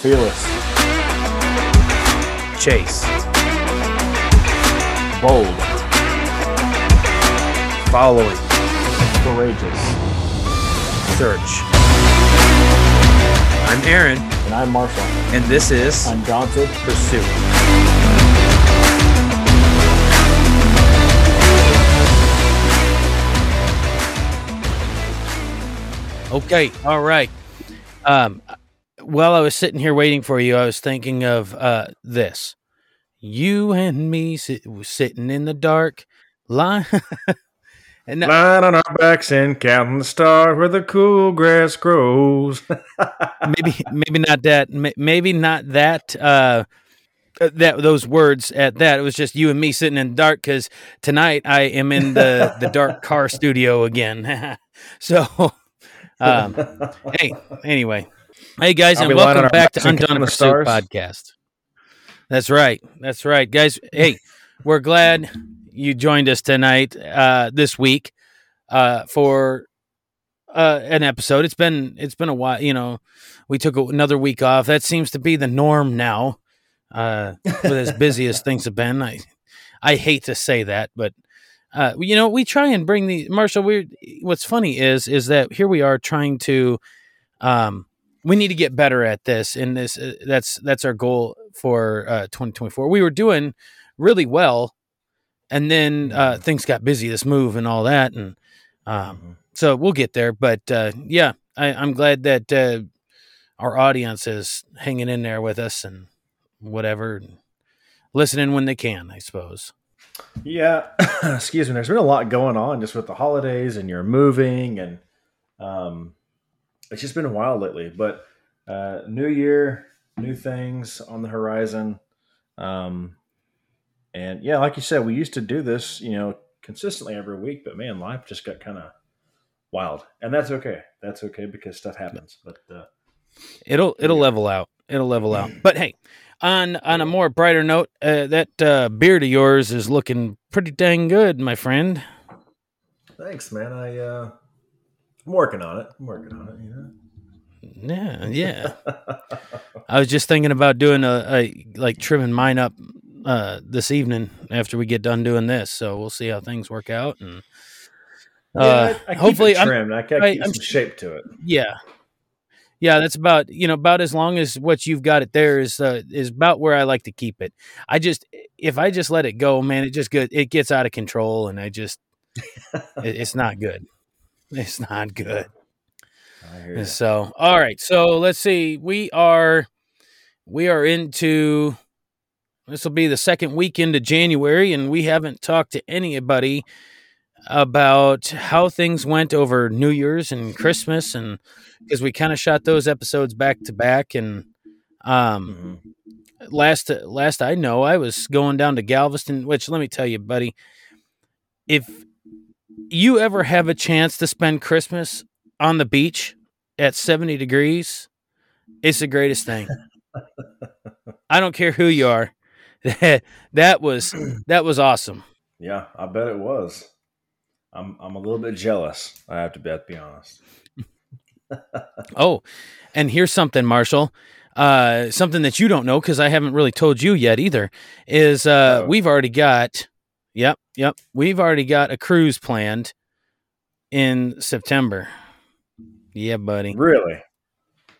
Fearless. Chase. Bold. Following. Courageous. Search. I'm Aaron, And I'm Marshall. and this is Undaunted. Pursuit. Okay, all right. Um, while I was sitting here waiting for you, I was thinking of uh, this. You and me sit, sitting in the dark, line. and now- Lying on our backs and counting the stars where the cool grass grows. maybe maybe not that maybe not that uh uh, that those words at that it was just you and me sitting in the dark because tonight i am in the the dark car studio again so um hey anyway hey guys and welcome back to undaunted pursuit stars. podcast. That's right that's right. Guys hey we're glad you joined us tonight uh this week uh for uh an episode. It's been it's been a while you know we took another week off. That seems to be the norm now uh with as busy as things have been. I i hate to say that but uh you know we try and bring the marshall we what's funny is is that here we are trying to um we need to get better at this and this uh, that's that's our goal for uh 2024 we were doing really well and then uh things got busy this move and all that and um so we'll get there but uh yeah I, i'm glad that uh our audience is hanging in there with us and whatever and listening when they can i suppose. Yeah, excuse me. There's been a lot going on just with the holidays and you're moving, and um, it's just been a while lately. But uh, new year, new things on the horizon. Um, and yeah, like you said, we used to do this, you know, consistently every week, but man, life just got kind of wild, and that's okay. That's okay because stuff happens. But uh, it'll it'll Yeah. level out it'll level out but hey on on a more brighter note uh, that uh, beard of yours is looking pretty dang good my friend thanks, man. I uh, I'm working on it. I'm working on it. You know. yeah yeah i was just thinking about doing a, a like trimming mine up uh this evening after we get done doing this so we'll see how things work out and Yeah, uh I, I keep hopefully it I'm, trimmed. I I- keep I'm some shape to it. yeah yeah that's about you know about as long as what you've got it there is uh, is about where i like to keep it i just if i just let it go man it just good it gets out of control and i just it, it's not good it's not good so all right so let's see we are we are into this will be the second weekend of january and we haven't talked to anybody about how things went over new year's and christmas and because we kind of shot those episodes back to back and um Mhm. last last I know, I was going down to Galveston. Which let me tell you, buddy, if you ever have a chance to spend Christmas on the beach at seventy degrees, it's the greatest thing. I don't care who you are. that was that was awesome. Yeah, I bet it was. I'm I'm a little bit jealous. I have to be, have to be honest. Oh, and here's something, Marshall. Uh, something that you don't know because I haven't really told you yet either. Is uh, Oh. we've already got, yep, yep, we've already got a cruise planned in September. Yeah, buddy. Really?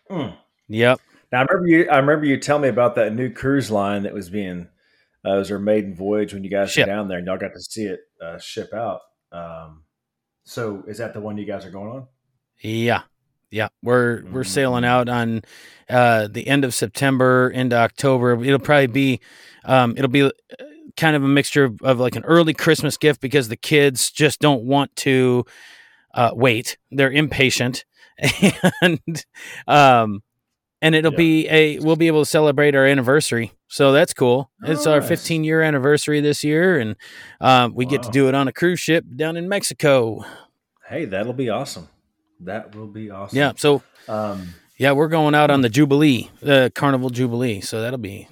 Mm. Yep. Now I remember you. I remember you telling me about that new cruise line that was being. Uh, it was your maiden voyage when you guys Ship. were down there, and y'all got to see it uh, ship out. Um, so is that the one you guys are going on? Yeah. Yeah. We're we're sailing Mhm. out on uh the end of September into October. It'll probably be um it'll be kind of a mixture of, of like an early Christmas gift because the kids just don't want to uh wait. They're impatient. And um and it'll Yeah. be a we'll be able to celebrate our anniversary. So that's cool. It's our 15 year anniversary this year and um we get to do it on a cruise ship down in Mexico. Hey, that'll be awesome. That will be awesome. Yeah, so Um, Yeah, we're going out on the Jubilee, the Carnival Jubilee. So that'll be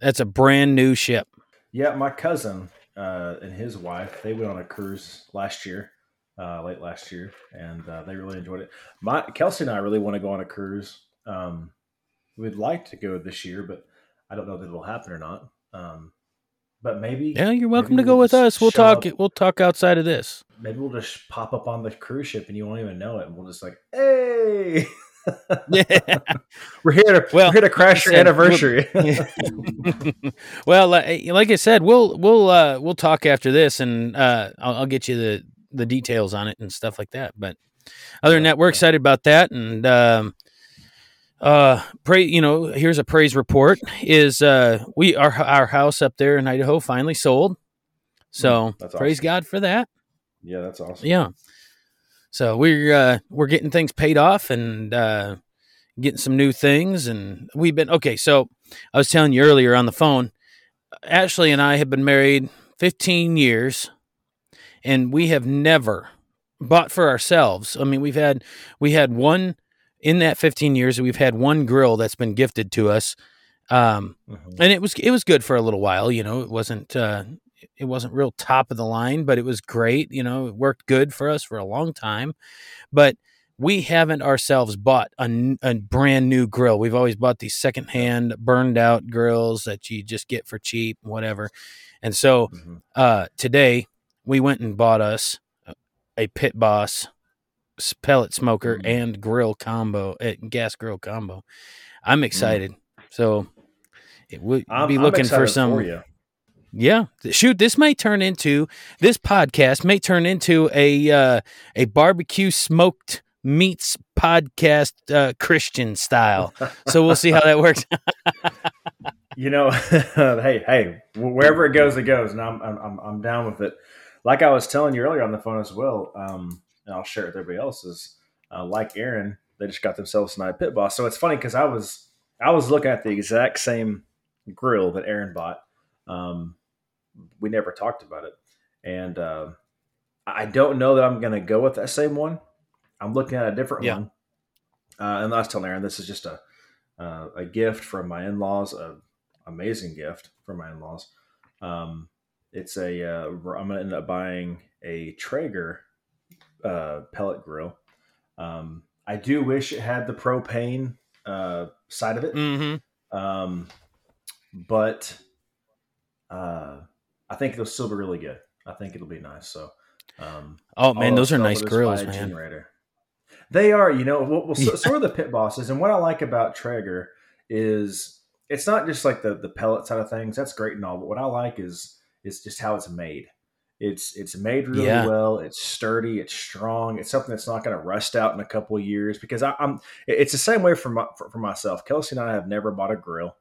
that's a brand new ship. Yeah, my cousin uh, and his wife they went on a cruise last year, uh, late last year, and uh, they really enjoyed it. My Kelsey and I really want to go on a cruise. Um, we'd like to go this year, but I don't know that it'll happen or not. Um, but maybe Yeah, you're welcome to go we'll with us. We'll talk. up- We'll talk outside of this. Maybe we'll just pop up on the cruise ship and you won't even know it, and we'll just like, hey, Yeah. we're here to Well, we're here to crash your said, we'll- anniversary. well, like, like I said, we'll we'll uh, we'll talk after this, and uh, I'll, I'll get you the the details on it and stuff like that. But other than that, we're excited about that, and um, uh, pray. You know, here's a praise report: is uh, we our our house up there in Idaho finally sold. So that's praise. God for that. yeah, that's awesome. Yeah. So we're uh, we're getting things paid off and uh, getting some new things, and we've been okay. So I was telling you earlier on the phone, Ashley and I have been married 15 years, and we have never bought for ourselves. I mean, we've had we had one in that 15 years. We've had one grill that's been gifted to us, um, Mhm. and it was it was good for a little while. You know, it wasn't uh, it wasn't real top of the line, but it was great. You know, it worked good for us for a long time. But we haven't ourselves bought a brand new grill. We've always bought these secondhand, burned out grills that you just get for cheap, whatever. And so Mhm. uh, today we went and bought us a- a Pit Boss pellet smoker Mm. and grill combo, uh, gas grill combo. I'm excited. So it would I'm, be I'm looking for some. For. Yeah, shoot, this may turn into this podcast may turn into a uh, a barbecue smoked meats podcast uh, Christian style. So we'll see how that works. you know, hey, hey, wherever it goes, it goes, and I'm, I'm, I'm down with it. Like I was telling you earlier on the phone as well, um, and I'll share it with everybody else. Is uh, like Aaron, they just got themselves tonight pit boss. So it's funny because I was, I was looking at the exact same grill that Aaron bought. Um, we never talked about it, and uh, I don't know that I'm going to go with that same one. I'm looking at a different Yeah. one. Uh, and I was telling Aaron, this is just a uh, a gift from my in laws, a amazing gift from my in laws. Um, it's a uh, I'm gonna end up buying a Traeger uh, pellet grill. Um, I do wish it had the propane uh, side of it, mm-hmm. um, but uh, I think it'll still be really good. I think it'll be nice. So, um, Oh man, those are nice grills, man. Generator. They are, you know, well, well so, so are the pit bosses. And what I like about Traeger is it's not just like the the pellet side of things. That's great and all, but what I like is is just how it's made. It's it's made really Yeah. well. It's sturdy. It's strong. It's something that's not going to rust out in a couple of years. Because I, I'm, it's the same way for my, for, for myself. Kelsey and I have never bought a grill.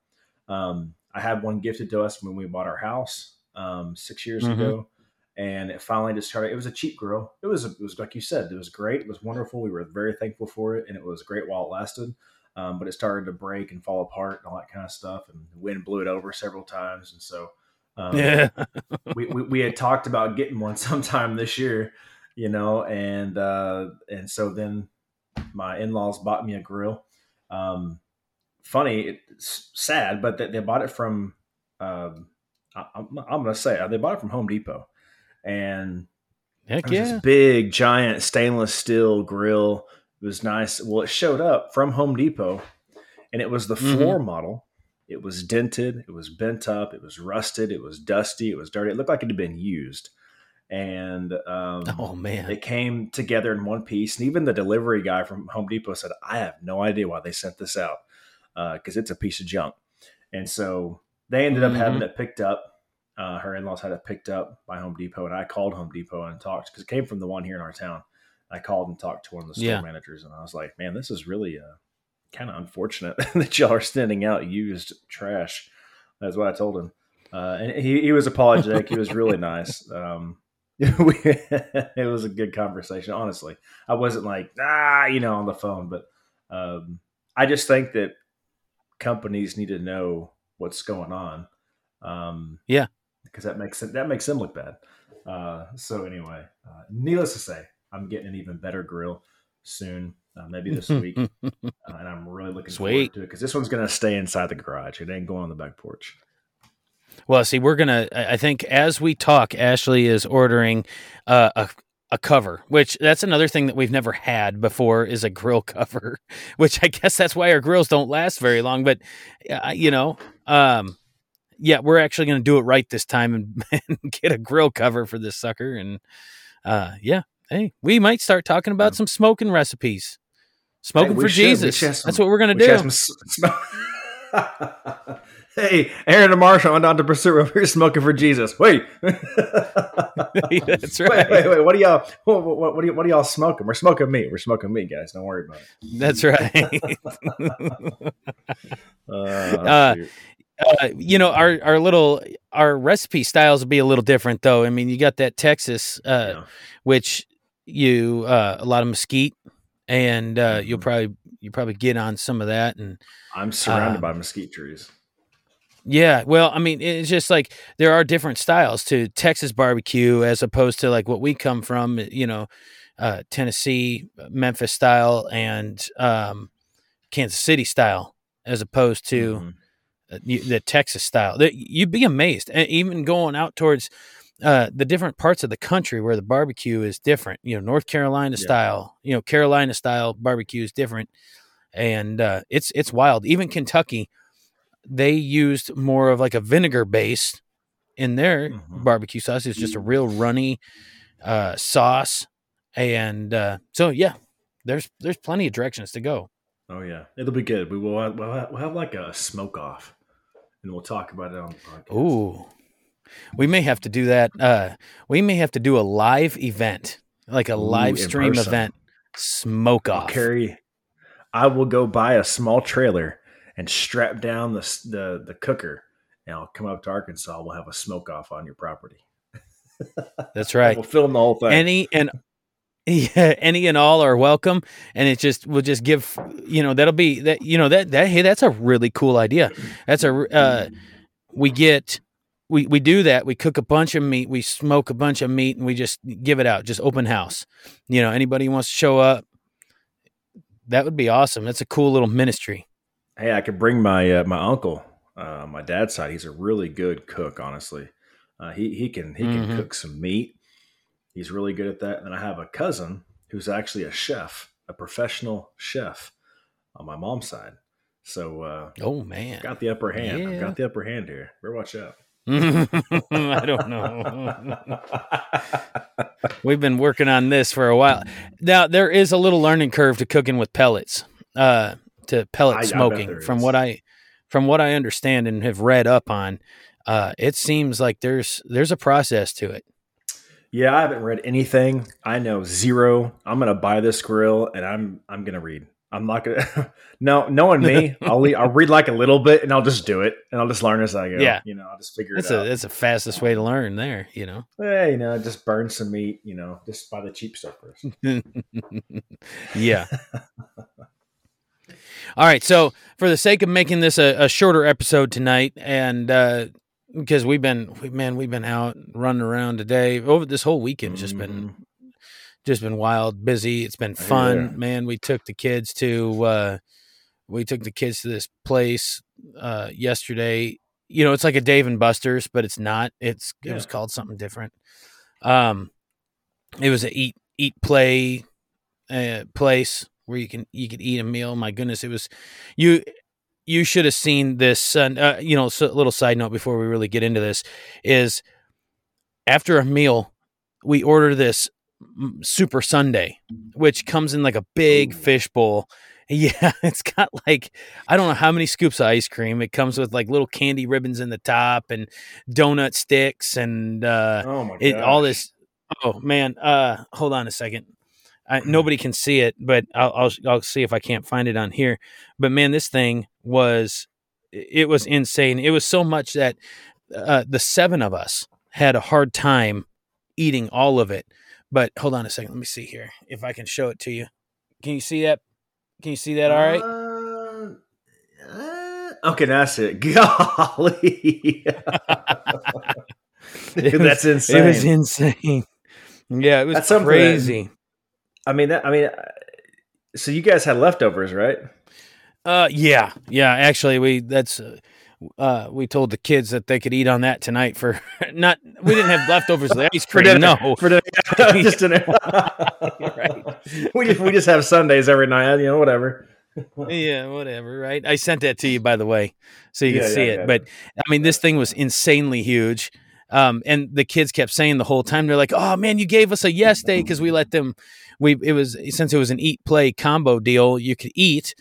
Um, I had one gifted to us when we bought our house um, six years Mhm. ago, and it finally just started. It was a cheap grill. It was it was like you said. It was great. It was wonderful. We were very thankful for it, and it was great while it lasted. Um, but it started to break and fall apart and all that kind of stuff, and the wind blew it over several times, and so. Um, Yeah. we, we, we had talked about getting one sometime this year, you know, and uh, and so then my in laws bought me a grill. Um, funny, it's sad, but they, they bought it from. Um, I, I'm, I'm gonna say they bought it from Home Depot, and Heck it was yeah. this big, giant stainless steel grill. It was nice. Well, it showed up from Home Depot, and it was the Mhm. floor model. It was dented. It was bent up. It was rusted. It was dusty. It was dirty. It looked like it had been used. And um, Oh man. it came together in one piece. And even the delivery guy from Home Depot said, "I have no idea why they sent this out because it's a piece of junk." And so they ended up having it picked up. Uh, her in-laws had it picked up by Home Depot, and I called Home Depot and talked because it came from the one here in our town. I called and talked to one of the store Yeah. managers, and I was like, "Man, this is really uh, kind of unfortunate that y'all are sending out used trash." That's what I told him, uh, and he, he was apologetic. he was really nice. Um, it was a good conversation. Honestly, I wasn't like ah, you know, on the phone, but um, I just think that companies need to know what's going on. Um, Yeah. because that makes it, that makes them look bad. Uh, so anyway, uh, needless to say, I'm getting an even better grill soon, uh, maybe this week, uh, and I'm really looking forward to it because this one's going to stay inside the garage. It ain't going on the back porch. Well, see, we're gonna. I think as we talk, Ashley is ordering uh, a a cover, which that's another thing that we've never had before is a grill cover, which I guess that's why our grills don't last very long. But uh, you know, um, yeah, we're actually going to do it right this time and, and, get a grill cover for this sucker. And uh, yeah, hey, we might start talking about some smoking recipes. Smoking hey, for should. Jesus. That's what we're going to do. Hey, Aaron and Marshall, I'm down to pursue. We're smoking for Jesus. Wait, that's right. Wait, wait, wait. What are y'all? What, what, what, are, what are y'all smoking? We're smoking meat. We're smoking meat, guys. Don't worry about it. That's right. uh, uh, uh, you know, our our little our recipe styles will be a little different, though. I mean, you got that Texas, uh, yeah. which you uh, a lot of mesquite, and uh, mm-hmm. you'll probably you probably get on some of that. And I'm surrounded uh, by mesquite trees. Yeah, well, I mean, it's just like there are different styles to Texas barbecue as opposed to like what we come from, you know, uh, Tennessee, Memphis style, and um, Kansas City style, as opposed to. Mm-hmm the Texas style. You'd be amazed, and even going out towards uh, the different parts of the country where the barbecue is different. You know, North Carolina yeah. style. You know, Carolina style barbecue is different, and uh, it's it's wild. Even Kentucky, they used more of like a vinegar base in their mm-hmm. barbecue sauce. It's just a real runny uh, sauce, and uh, so yeah, there's there's plenty of directions to go. Oh yeah, it'll be good. We will have, we'll have, we'll have like a smoke off and we'll talk about it on the podcast. Ooh, we may have to do that. Uh, we may have to do a live event, like a Ooh, live stream event. Smoke off. I'll carry. I will go buy a small trailer and strap down the the, the cooker, and I'll come up to Arkansas. We'll have a smoke off on your property. That's right. we'll film the whole thing. Any and yeah, any and all are welcome, and it just will just give you know that'll be that you know that that hey that's a really cool idea. That's a uh, we get we we do that. We cook a bunch of meat, we smoke a bunch of meat, and we just give it out, just open house. You know, anybody wants to show up, that would be awesome. That's a cool little ministry. Hey, I could bring my uh, my uncle, uh, my dad's side. He's a really good cook, honestly. Uh, he he can he can mm-hmm. cook some meat He's really good at that. And I have a cousin who's actually a chef, a professional chef on my mom's side. So, uh, oh man, got the upper hand. Yeah. I've got the upper hand here. Better watch out. I don't know. We've been working on this for a while. Now there is a little learning curve to cooking with pellets, uh, to pellet I, smoking. I from what I, from what I understand and have read up on, uh, it seems like there's there's a process to it. Yeah, I haven't read anything. I know zero. I'm gonna buy this grill and I'm I'm gonna read. I'm not gonna. no, knowing me, I'll I'll read like a little bit and I'll just do it and I'll just learn as I go. Yeah, you know, I'll just figure that's it a, out. That's the fastest way to learn. There, you know. Yeah, you know, just burn some meat. You know, just buy the cheap stuff first. yeah. All right, so for the sake of making this a, a shorter episode tonight, and uh, because we've been we, man we've been out running around today. Over this whole weekend just mm-hmm. been just been wild busy. It's been fun. yeah. man we took the kids to uh we took the kids to this place uh yesterday. You know it's like a dave and buster's but it's not. It's yeah. it was called something different. Um it was a eat eat play uh, place where you can you could eat a meal my goodness it was you you should have seen this. Uh, you know, so, little side note before we really get into this is after a meal, we order this super sundae, which comes in like a big fish bowl. Yeah, it's got like I don't know how many scoops of ice cream. It comes with like little candy ribbons in the top and donut sticks and uh oh my it, all this. Oh man, uh hold on a second. I, nobody can see it, but I'll, I'll, I'll see if I can't find it on here. But man, this thing was it was insane. It was so much that uh, the seven of us had a hard time eating all of it. But hold on a second. Let me see here if I can show it to you. Can you see that? Can you see that? All right. Uh, uh, okay, that's it. Golly, that's insane. It was insane. Yeah, it was that's crazy. I mean, that, I mean, uh, so you guys had leftovers, right? Uh, yeah, yeah. Actually, we that's uh, uh, we told the kids that they could eat on that tonight for not. We didn't have leftovers of the ice cream. no, for dinner. just dinner. right. We just we just have sundaes every night. You know, whatever. yeah, whatever. Right. I sent that to you by the way, so you yeah, can see yeah, it. Yeah. But I mean, this thing was insanely huge. Um, and the kids kept saying the whole time, they're like, "Oh man, you gave us a yes day because we let them. We it was since it was an eat play combo deal. You could eat,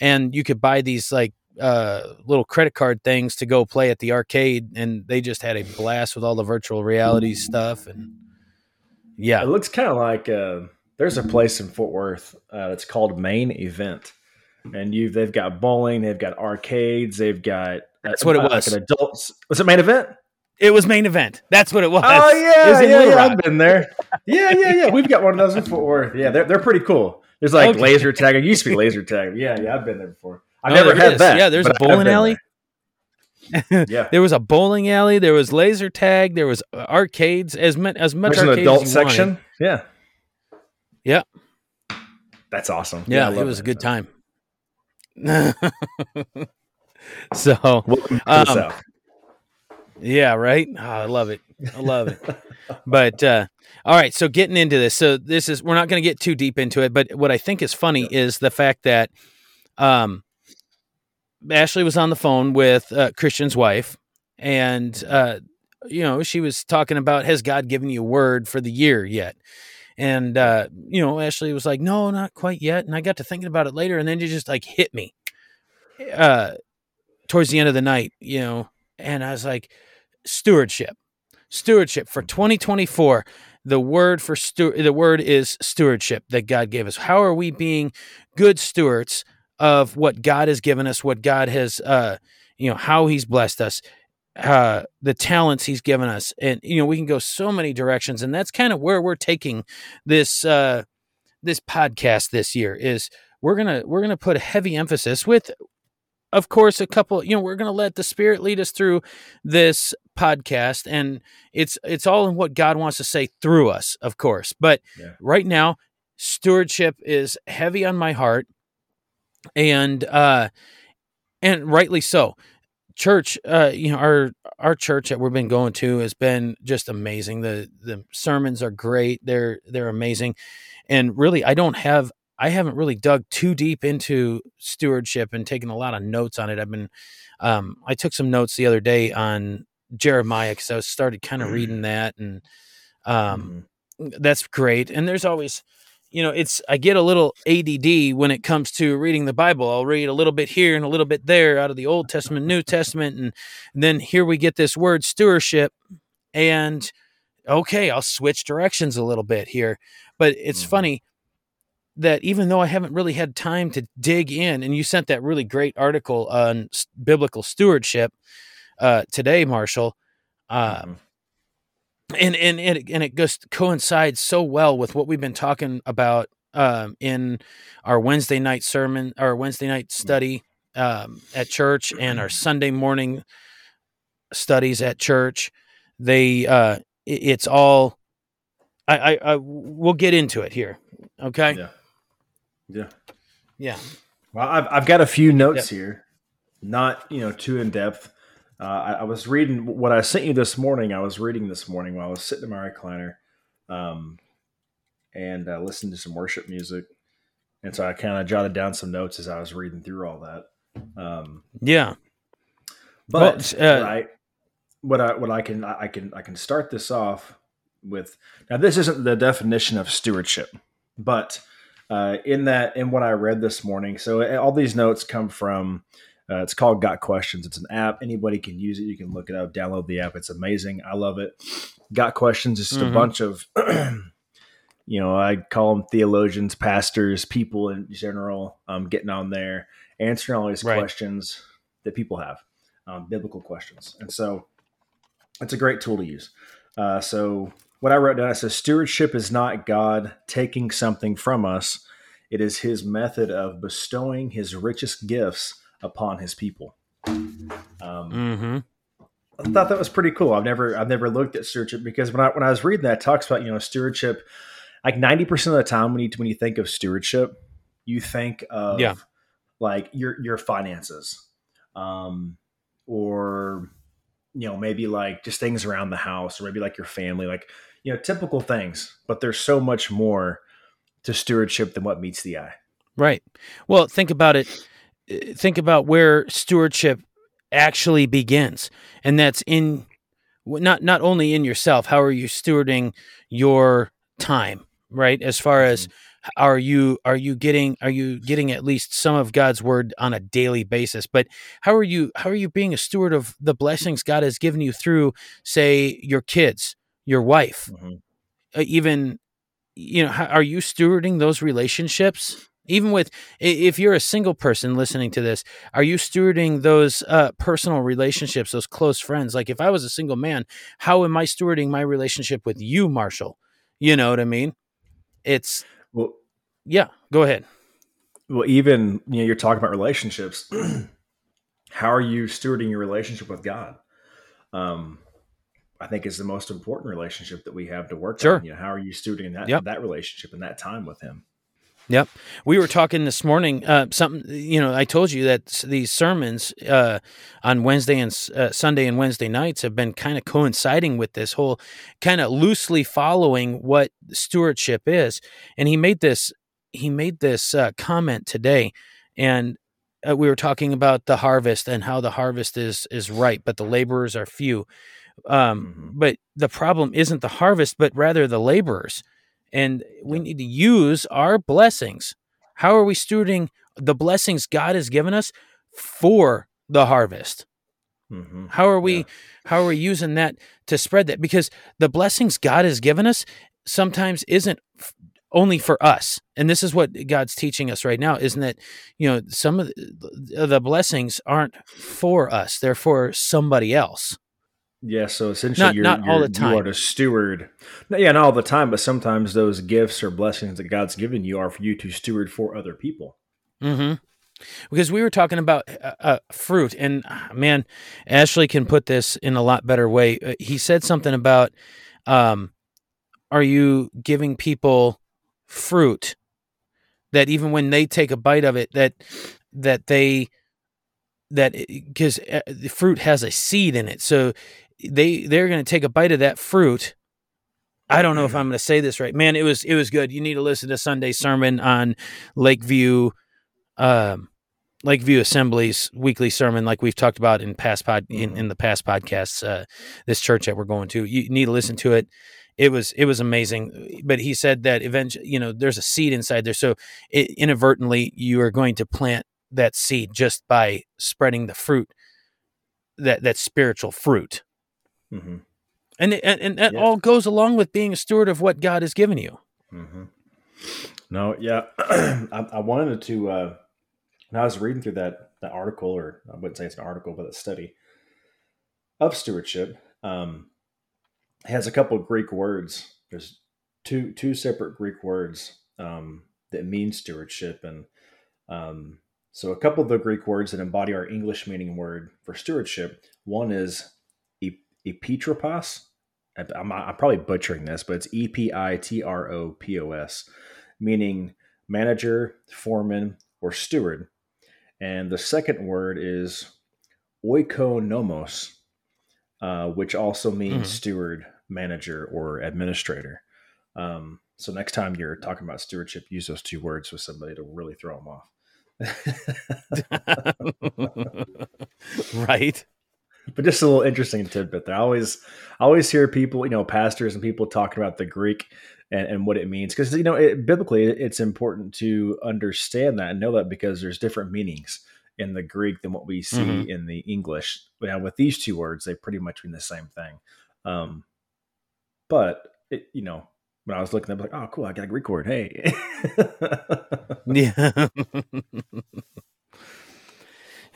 and you could buy these like uh, little credit card things to go play at the arcade, and they just had a blast with all the virtual reality stuff. And yeah, it looks kind of like uh, there's a place in Fort Worth uh, that's called Main Event, and you they've got bowling, they've got arcades, they've got that's what it was. Like an adults was it Main Event? It was main event. That's what it was. Oh yeah, yeah, yeah. I've been there. Yeah, yeah, yeah. We've got one of those in Fort Worth. Yeah, they're they're pretty cool. There's like okay. laser tag. It used to be laser tag. Yeah, yeah. I've been there before. I've never had is. that. Yeah, there's a bowling alley. yeah, there was a bowling alley. There was laser tag. There was arcades. As much as much there's an adult section. Wanted. Yeah. Yeah. That's awesome. Yeah, yeah it was a good time. so, um, yeah, right. Oh, I love it. I love it. but uh, all right, so getting into this, so this is we're not going to get too deep into it, but what I think is funny yeah. is the fact that um, Ashley was on the phone with uh, Christian's wife, and uh, you know she was talking about has God given you a word for the year yet? And uh, you know Ashley was like, no, not quite yet. And I got to thinking about it later, and then it just like hit me uh, towards the end of the night, you know, and I was like stewardship. Stewardship for 2024. The word for stu- the word is stewardship that God gave us. How are we being good stewards of what God has given us, what God has uh you know, how he's blessed us, uh the talents he's given us. And you know, we can go so many directions and that's kind of where we're taking this uh this podcast this year is we're to we're to put a heavy emphasis with of course, a couple, you know, we're going to let the spirit lead us through this podcast and it's it's all in what God wants to say through us, of course. But yeah. right now, stewardship is heavy on my heart and uh and rightly so. Church, uh, you know, our our church that we've been going to has been just amazing. The the sermons are great. They're they're amazing. And really I don't have I haven't really dug too deep into stewardship and taken a lot of notes on it. I've been, um, I took some notes the other day on Jeremiah because I started kind of mm. reading that, and um, mm. that's great. And there's always, you know, it's I get a little ADD when it comes to reading the Bible. I'll read a little bit here and a little bit there out of the Old Testament, New Testament, and, and then here we get this word stewardship, and okay, I'll switch directions a little bit here. But it's mm. funny that even though I haven't really had time to dig in, and you sent that really great article on biblical stewardship uh, today, Marshall, uh, mm-hmm. and and and it, and it just coincides so well with what we've been talking about um, in our Wednesday night sermon, our Wednesday night mm. study um, at church, and our Sunday morning studies at church. They uh, it, it's all. I, I, I we'll get into it here. Okay. Yeah. Yeah. Yeah. Well, I've, I've got a few notes yep. here, not, you know, too in depth. Uh, I, I, was reading what I sent you this morning. I was reading this morning while I was sitting in my recliner um, and uh, listening to some worship music. And so I kind of jotted down some notes as I was reading through all that. Um, yeah. But well, uh, I, what I what I can I can I can start this off with now this isn't the definition of stewardship, but uh, in that in what I read this morning. So uh, all these notes come from. Uh, it's called Got Questions. It's an app. Anybody can use it. You can look it up, download the app. It's amazing. I love it. Got Questions is just mm-hmm. a bunch of, you know, I call them theologians, pastors, people in general, um, getting on there, answering all these right. questions that people have, um, biblical questions. And so it's a great tool to use. Uh, so what I wrote down, I said, stewardship is not God taking something from us. It is his method of bestowing his richest gifts upon his people. Um, mm-hmm. I thought that was pretty cool. I've never, I've never looked at stewardship because when I, when I was reading that, talks about, you know, stewardship, like 90% of the time when you, when you think of stewardship, you think of yeah. like your, your finances. Um, or you know maybe like just things around the house or maybe like your family like you know typical things but there's so much more to stewardship than what meets the eye Right. Well, think about it. Uh, Think about where stewardship actually begins, and that's in not not only in yourself. How are you stewarding your time? Right. As far as are you are you getting are you getting at least some of God's word on a daily basis? But how are you how are you being a steward of the blessings God has given you through, say, your kids, your wife, Mhm. uh, even you know how, are you stewarding those relationships? Even with if you're a single person listening to this are you stewarding those uh, personal relationships those close friends? Like if i was a single man how am i stewarding my relationship with you marshall? You know what i mean? It's well yeah go ahead well even you know you're talking about relationships how are you stewarding your relationship with god um i think is the most important relationship that we have to work Sure. on you know how are you stewarding that Yep. that relationship and that time with him Yep. We were talking this morning. Uh, something you know, I told you that these sermons uh, on Wednesday and uh, Sunday and Wednesday nights have been kind of coinciding with this whole kind of loosely following what stewardship is. And he made this he made this uh, comment today, and uh, we were talking about the harvest and how the harvest is is ripe, but the laborers are few. Um, Mhm. But the problem isn't the harvest, but rather the laborers and we need to use our blessings. How are we stewarding the blessings God has given us for the harvest? Mhm. How are we Yeah. how are we using that to spread that? Because the blessings God has given us sometimes isn't f- only for us. And this is what God's teaching us right now, isn't it? You know, some of the, the blessings aren't for us. They're for somebody else. Yeah, so essentially, Not- you're, not all you're- the You are time. to steward. No, yeah, not all the time, but sometimes those gifts or blessings that God's given you are for you to steward for other people. hmm Because we were talking about uh, uh, fruit, and uh, man, Ashley can put this in a lot better way. Uh, he said something about, um, "Are you giving people fruit that even when they take a bite of it, that that they that because the fruit has a seed in it, so they they're going to take a bite of that fruit." I don't know if I'm going to say this right, man. It was it was good. You need to listen to Sunday's sermon on Lakeview um, Lakeview Assembly's weekly sermon, like we've talked about in past pod in, in the past podcasts. Uh, this church that we're going to, you need to listen to it. It was it was amazing. But he said that eventually, you know, there's a seed inside there, so it, inadvertently you are going to plant that seed just by spreading the fruit, that that spiritual fruit, hmm and it- and, and that Yeah. all goes along with being a steward of what God has given you. hmm No, yeah, I, I wanted to. Uh, when I was reading through that that article, or I wouldn't say it's an article, but a study of stewardship, um, it has a couple of Greek words. There's two two separate Greek words um, that mean stewardship, and um, so a couple of the Greek words that embody our English meaning word for stewardship. One is epitropos. I'm, I'm probably butchering this, but it's E P I T R O P O S, meaning manager, foreman, or steward. And the second word is oikonomos, uh, which also means Mhm. steward, manager, or administrator. Um, so next time you're talking about stewardship, use those two words with somebody to really throw them off. right. But just a little interesting tidbit there. I always, I always hear people, you know, pastors and people talking about the Greek and, and what it means because you know, it, biblically, it's important to understand that and know that because there's different meanings in the Greek than what we see Mhm. in the English. Now, with these two words, they pretty much mean the same thing. Um, but it, you know, when I was looking, I was like, oh, cool, I got a Greek word. Hey. Yeah.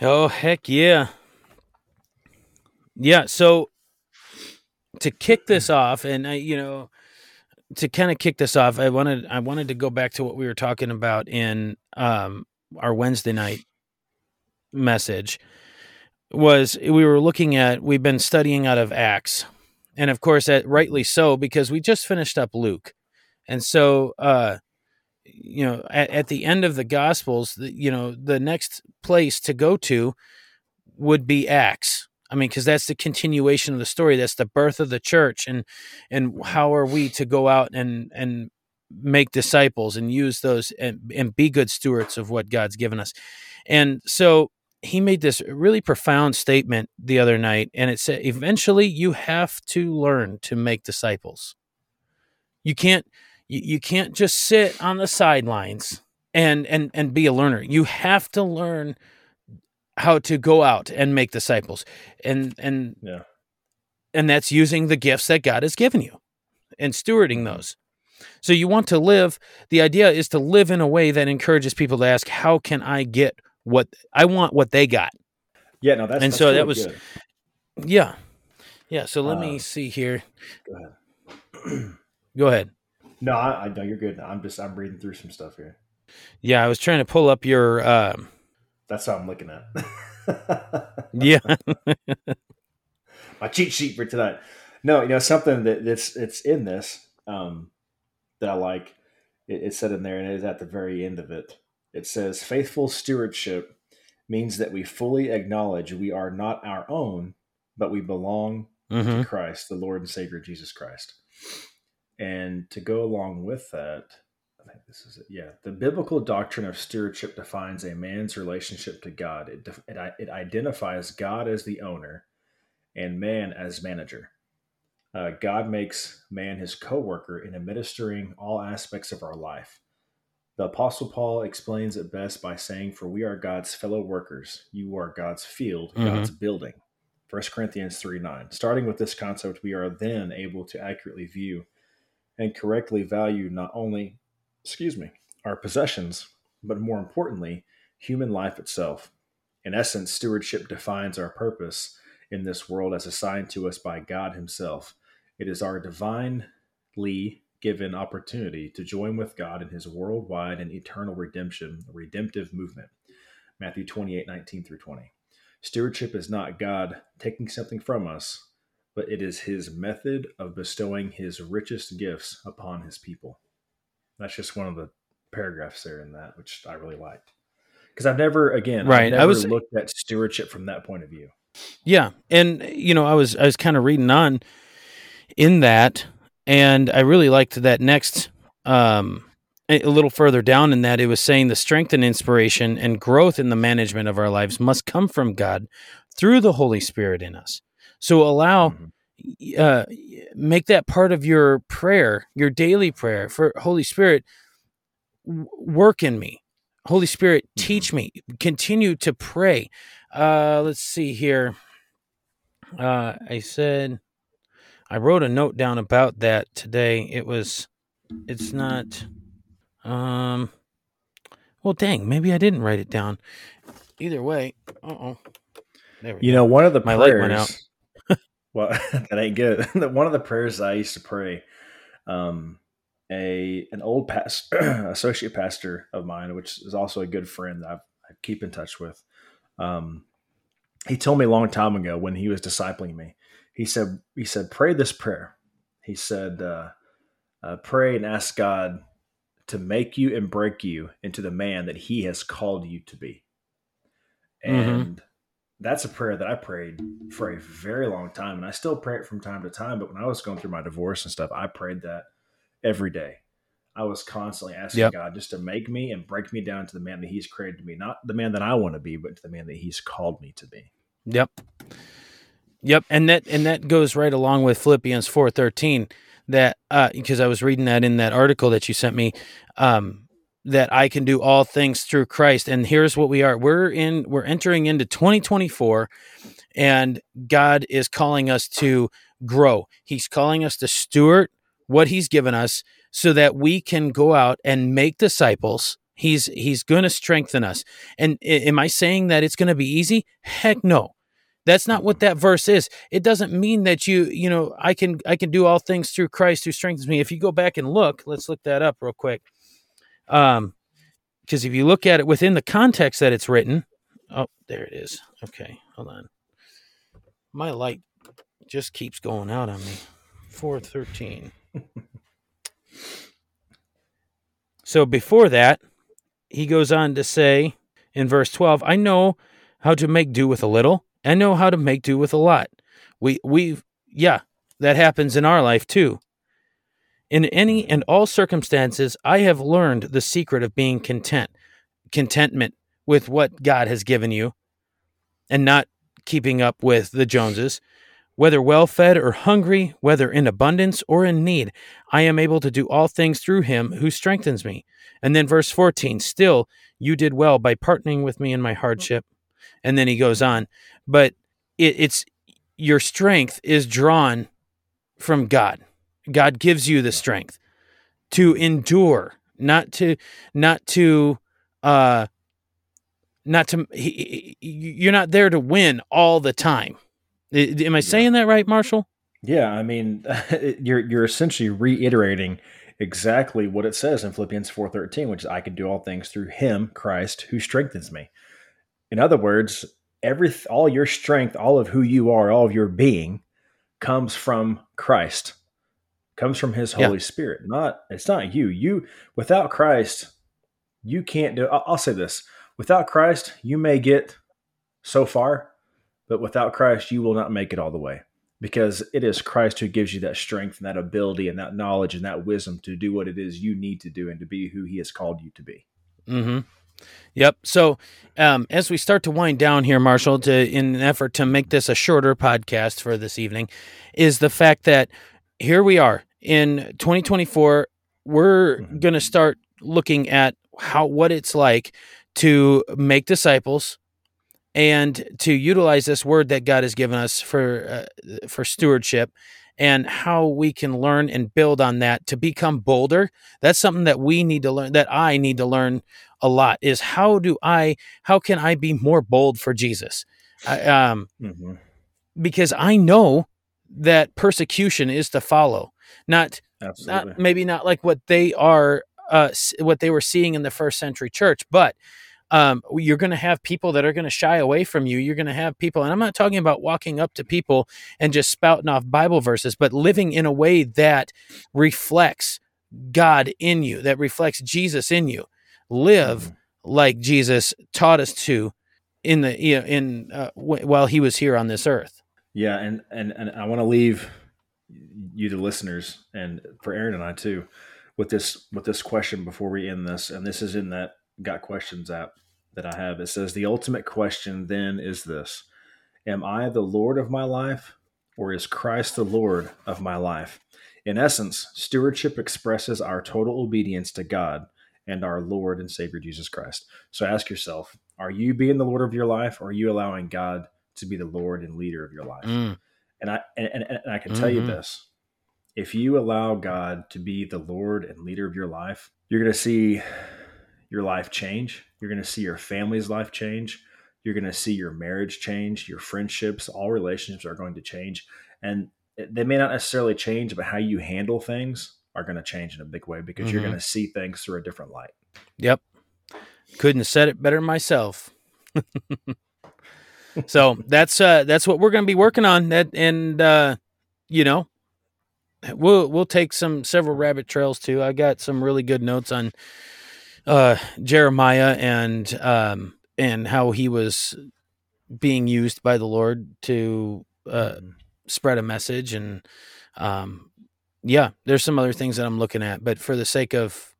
oh heck yeah. Yeah, so to kick this off and I you know to kind of kick this off, I wanted I wanted to go back to what we were talking about in um our Wednesday night message was we were looking at we've been studying out of Acts. And of course that rightly so because we just finished up Luke. And so uh you know at, at the end of the gospels the, you know the next place to go to would be acts I mean, because that's the continuation of the story. That's the birth of the church, and and how are we to go out and and make disciples and use those and, and be good stewards of what God's given us. And so he made this really profound statement the other night, and it said, eventually you have to learn to make disciples. You can't you, you can't just sit on the sidelines and and and be a learner. You have to learn how to go out and make disciples. And and Yeah. and that's using the gifts that God has given you and stewarding those. So you want to live, the idea is to live in a way that encourages people to ask, how can I get what I want what they got? Yeah, no, that's And that's so that was- good. Yeah. Yeah, so let me Uh, see here. Go ahead. Go ahead. No, I, I know you're good. I'm just I'm reading through some stuff here. Yeah, I was trying to pull up your um That's how I'm looking at. yeah. My cheat sheet for tonight. No, you know something that that's it's in this um, that I like. It, it's said in there, and it is at the very end of it. It says, "Faithful stewardship means that we fully acknowledge we are not our own, but we belong hmm to Christ, the Lord and Savior Jesus Christ. And to go along with that, this is it. Yeah, the biblical doctrine of stewardship defines a man's relationship to God. It it, it identifies God as the owner and man as manager. Uh, God makes man his co-worker in administering all aspects of our life. The Apostle Paul explains it best by saying, "For we are God's fellow workers. You are God's field, Mhm. God's building." 1 Corinthians 3 9. Starting with this concept, we are then able to accurately view and correctly value not only, excuse me, our possessions, but more importantly, human life itself. In essence, stewardship defines our purpose in this world as assigned to us by God Himself. It is our divinely given opportunity to join with God in His worldwide and eternal redemption, redemptive movement. Matthew 28 19 through 20. Stewardship is not God taking something from us, but it is his method of bestowing his richest gifts upon his people. That's just one of the paragraphs there in that, which I really liked. Because I've never, again, Right, I've I was- looked at stewardship from that point of view. Yeah, and you know, I was I was kind of reading on in that, and I really liked that next um, a little further down in that it was saying the strength and inspiration and growth in the management of our lives must come from God through the Holy Spirit in us. So allow Mhm. uh, make that part of your prayer, your daily prayer for Holy Spirit work in me. Holy Spirit, teach me. Continue to pray. Uh, let's see here. Uh, I said I wrote a note down about that today. It was, it's not. Um. Well, dang, maybe I didn't write it down. Either way, uh oh. You go. know, one of the My prayers. light went out. Well, that ain't good. one of the prayers I used to pray, um, a an old past associate pastor of mine, which is also a good friend that I've, I keep in touch with. Um, he told me a long time ago when he was discipling me. He said, he said, pray this prayer. He said, uh, uh, pray and ask God to make you and break you into the man that He has called you to be. Mhm. And that's a prayer that I prayed for a very long time, and I still pray it from time to time. But when I was going through my divorce and stuff, I prayed that every day. I was constantly asking Yep. God just to make me and break me down to the man that He's created me, not the man that I want to be, but to the man that He's called me to be. Yep. Yep, and that and that goes right along with Philippians 4:13 that uh because I was reading that in that article that you sent me um that I can do all things through Christ and here's what we are we're in we're entering into 2024 and God is calling us to grow. He's calling us to steward what he's given us so that we can go out and make disciples. He's he's going to strengthen us. And am I saying that it's going to be easy? Heck no. That's not what that verse is. It doesn't mean that you, you know, I can I can do all things through Christ who strengthens me. If you go back and look, let's look that up real quick. Um because if you look at it within the context that it's written, oh, there it is. Okay, hold on. My light just keeps going out on me. 413. so before that, he goes on to say in verse 12, I know how to make do with a little, I know how to make do with a lot. We we yeah, that happens in our life too. In any and all circumstances, I have learned the secret of being content, contentment with what God has given you, and not keeping up with the Joneses. Whether well fed or hungry, whether in abundance or in need, I am able to do all things through him who strengthens me. And then verse 14, still, you did well by partnering with me in my hardship. And then he goes on, but it, it's your strength is drawn from God. God gives you the strength to endure, not to, not to, uh, not to, he, you're not there to win all the time. Am I saying that right, Marshall? Yeah, I mean, you're you're essentially reiterating exactly what it says in Philippians 4:13, which is I can do all things through him, Christ, who strengthens me. In other words, every all your strength, all of who you are, all of your being comes from Christ. Comes from his Holy yeah. Spirit. Not it's not you. You without Christ, you can't do I'll, I'll say this. Without Christ, you may get so far, but without Christ, you will not make it all the way because it is Christ who gives you that strength and that ability and that knowledge and that wisdom to do what it is you need to do and to be who He has called you to be. Hmm. Yep. So, um, as we start to wind down here, Marshall, to in an effort to make this a shorter podcast for this evening, is the fact that here we are in 2024. We're mm-hmm. going to start looking at how what it's like to make disciples and to utilize this word that God has given us for uh, for stewardship and how we can learn and build on that to become bolder that's something that we need to learn that I need to learn a lot is how do I how can I be more bold for Jesus I, um mm-hmm. because I know that persecution is to follow not Absolutely. not maybe not like what they are uh what they were seeing in the first century church but um, you're going to have people that are going to shy away from you. You're going to have people, and I'm not talking about walking up to people and just spouting off Bible verses, but living in a way that reflects God in you, that reflects Jesus in you. Live mm-hmm. like Jesus taught us to in the you know, in uh, w- while he was here on this earth. Yeah, and and and I want to leave you the listeners and for Aaron and I too with this with this question before we end this, and this is in that got questions app that I have. It says the ultimate question then is this: Am I the Lord of my life, or is Christ the Lord of my life? In essence, stewardship expresses our total obedience to God and our Lord and Savior Jesus Christ. So ask yourself: Are you being the Lord of your life, or are you allowing God to be the Lord and leader of your life? Mm. And I and, and, and I can tell mm-hmm. you this: if you allow God to be the Lord and leader of your life, you're going to see your life change. You're going to see your family's life change. You're going to see your marriage change, your friendships, all relationships are going to change. And they may not necessarily change, but how you handle things are going to change in a big way because mm-hmm. you're going to see things through a different light. Yep. Couldn't have said it better myself. so that's uh that's what we're going to be working on that and uh you know we'll we'll take some several rabbit trails too. I got some really good notes on uh, Jeremiah and um, and how he was being used by the Lord to uh, spread a message and um, yeah, there's some other things that I'm looking at, but for the sake of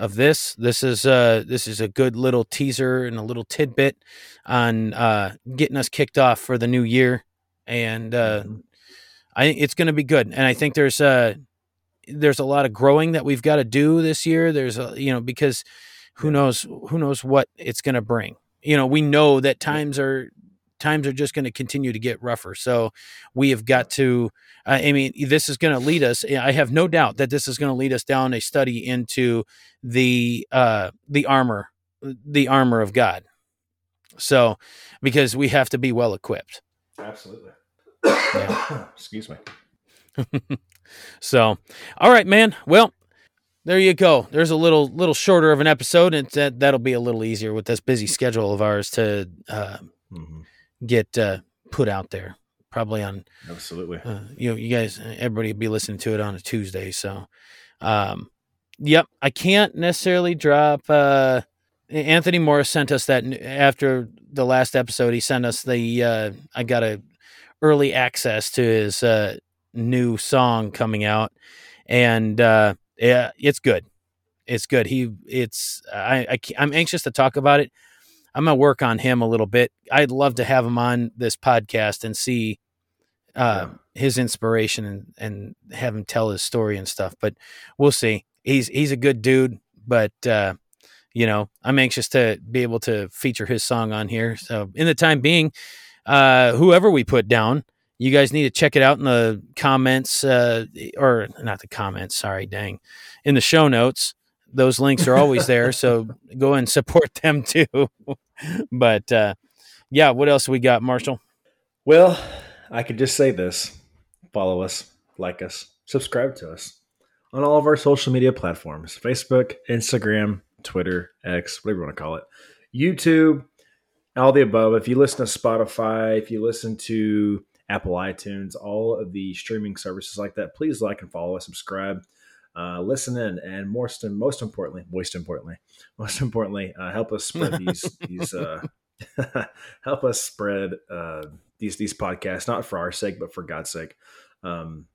of this, this is uh this is a good little teaser and a little tidbit on uh, getting us kicked off for the new year, and uh, mm-hmm. I it's going to be good. And I think there's uh there's a lot of growing that we've got to do this year. There's a you know because who knows who knows what it's going to bring. You know, we know that times are times are just going to continue to get rougher. So we have got to. I mean, this is going to lead us. I have no doubt that this is going to lead us down a study into the uh, the armor, the armor of God. So, because we have to be well equipped. Absolutely. Yeah. Excuse me. so, all right, man. Well, there you go. There's a little little shorter of an episode, and that that'll be a little easier with this busy schedule of ours to uh, mm-hmm. Get uh, put out there. Probably on absolutely. Uh, you know, you guys, everybody will be listening to it on a Tuesday. So, um, yep, I can't necessarily drop uh, Anthony Morris sent us that after the last episode. He sent us the uh, I got a early access to his uh, new song coming out, and uh, yeah, it's good. It's good. He it's I, I I'm anxious to talk about it. I'm gonna work on him a little bit. I'd love to have him on this podcast and see uh, yeah. his inspiration and and have him tell his story and stuff. But we'll see. He's he's a good dude, but uh, you know I'm anxious to be able to feature his song on here. So in the time being, uh, whoever we put down, you guys need to check it out in the comments, uh, or not the comments. Sorry, dang, in the show notes. Those links are always there, so go and support them too. but uh, yeah, what else we got, Marshall? Well, I could just say this: follow us, like us, subscribe to us on all of our social media platforms: Facebook, Instagram, Twitter, X, whatever you want to call it, YouTube, all the above. If you listen to Spotify, if you listen to Apple iTunes, all of the streaming services like that, please like and follow us, subscribe, uh, listen in, and most most importantly, most importantly, most importantly, uh, help us spread these these uh, help us spread uh, these these podcasts, not for our sake, but for God's sake, um,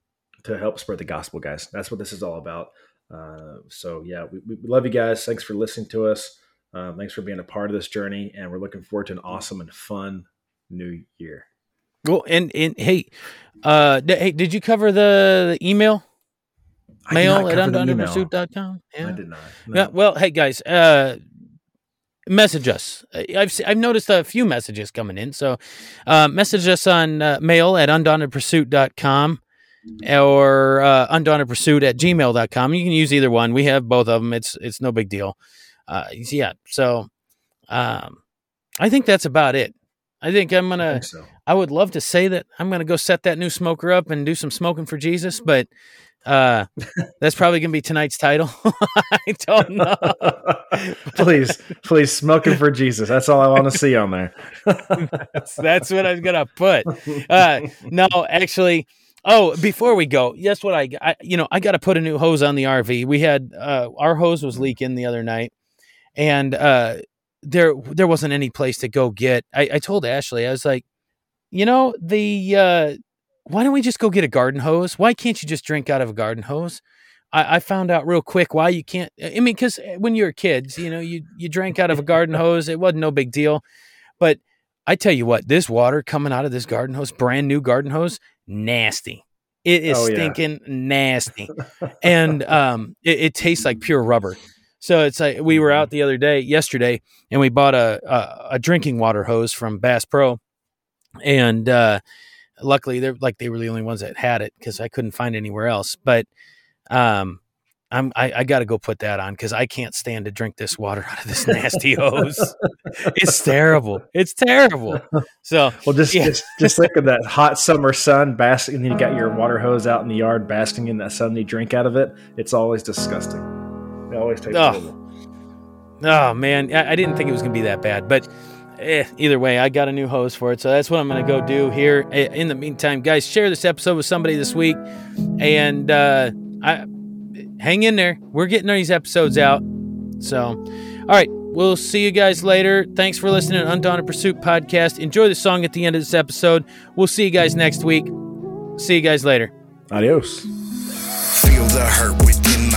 to help spread the gospel, guys. That's what this is all about. Uh, so yeah, we, we love you guys. Thanks for listening to us. Uh, thanks for being a part of this journey, and we're looking forward to an awesome and fun new year. Well, and and hey, uh, hey, did you cover the, the email? Mail at undauntedpursuit.com? Yeah. I did not. No. Yeah. Well, hey guys, uh, message us. I've I've noticed a few messages coming in, so uh, message us on uh, mail at undauntedpursuit.com or uh, undauntedpursuit at gmail.com. You can use either one. We have both of them. It's it's no big deal. Uh, yeah. So, um, I think that's about it. I think I'm gonna. I, so. I would love to say that I'm gonna go set that new smoker up and do some smoking for Jesus, but uh, that's probably gonna be tonight's title. I don't know. please, please, smoking for Jesus. That's all I want to see on there. that's, that's, what I'm gonna put. Uh, no, actually. Oh, before we go, guess what I, I you know, I got to put a new hose on the RV. We had uh, our hose was leaking the other night, and uh, there there wasn't any place to go get. I, I told Ashley, I was like, you know, the uh, why don't we just go get a garden hose? Why can't you just drink out of a garden hose? I, I found out real quick why you can't. I mean, because eh, when you were kids, you know, you you drank out of a garden hose. It wasn't no big deal. But I tell you what, this water coming out of this garden hose, brand new garden hose, nasty. It is oh, stinking nasty, and um, it, it, tastes like pure rubber. So it's like we were out mm-hmm. the other day, yesterday, and we bought a a, a drinking water hose from Bass Pro, and uh, luckily they're like they were the only ones that had it because I couldn't find anywhere else. But um, I'm I, I got to go put that on because I can't stand to drink this water out of this nasty hose. it's terrible. It's terrible. So well, just yeah. just just think of that hot summer sun basking, and you got your water hose out in the yard basking in that sun. You drink out of it. It's always disgusting. It always tastes oh. horrible. Oh man, I, I didn't think it was gonna be that bad, but eh, either way, I got a new hose for it. So that's what I'm going to go do here. Eh, in the meantime, guys, share this episode with somebody this week. And uh, I, hang in there. We're getting these episodes out. So, all right. We'll see you guys later. Thanks for listening to Undaunted Pursuit podcast. Enjoy the song at the end of this episode. We'll see you guys next week. See you guys later. Adios. Feel the hurt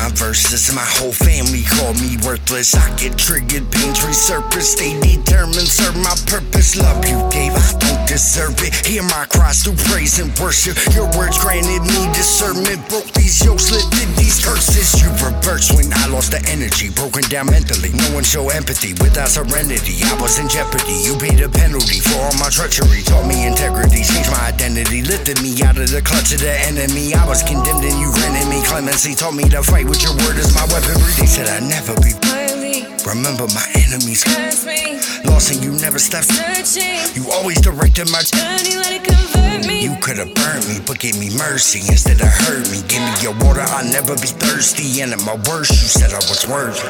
my verses my whole family call me worthless. I get triggered, pains resurface. Stay determined, serve my purpose. Love you gave, I don't deserve it. Hear my cries through praise and worship. Your words granted me discernment. Broke these yokes, lifted these curses. You reversed when I lost the energy, broken down mentally. No one show empathy without serenity. I was in jeopardy. You paid a penalty for all my treachery. Taught me integrity, changed my identity, lifted me out of the clutch of the enemy. I was condemned and you granted me clemency. Taught me to fight with your word is my weaponry. They said I'd never be worthy. Remember my enemies. Me. Lost and you never stopped searching. You always directed my journey, let it convert me. You could have burned me, but gave me mercy instead of hurt me. Give me your water, I'll never be thirsty. And at my worst, you said I was worthy.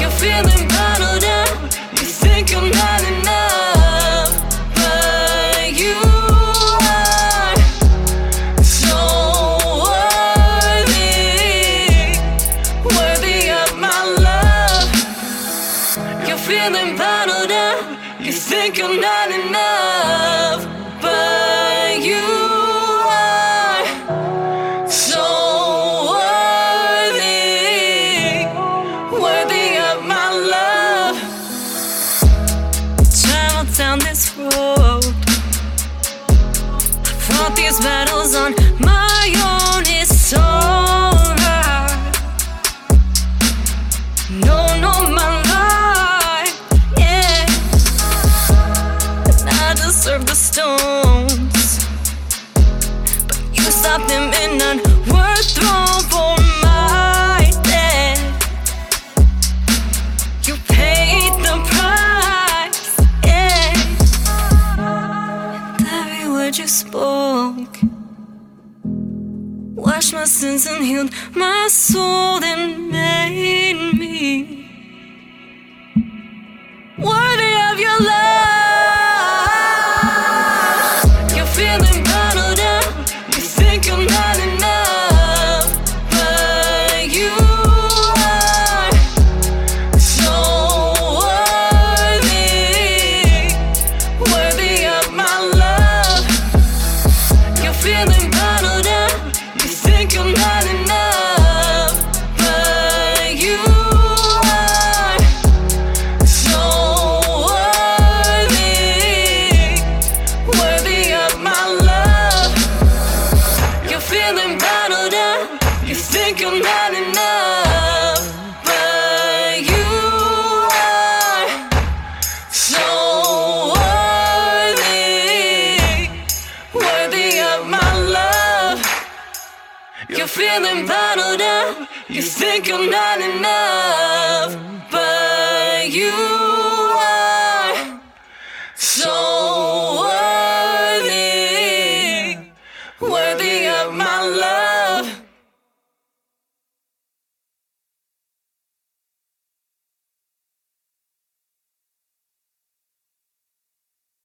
You're feeling bottled up. You think I'm not my sins and healed my soul and made me. Why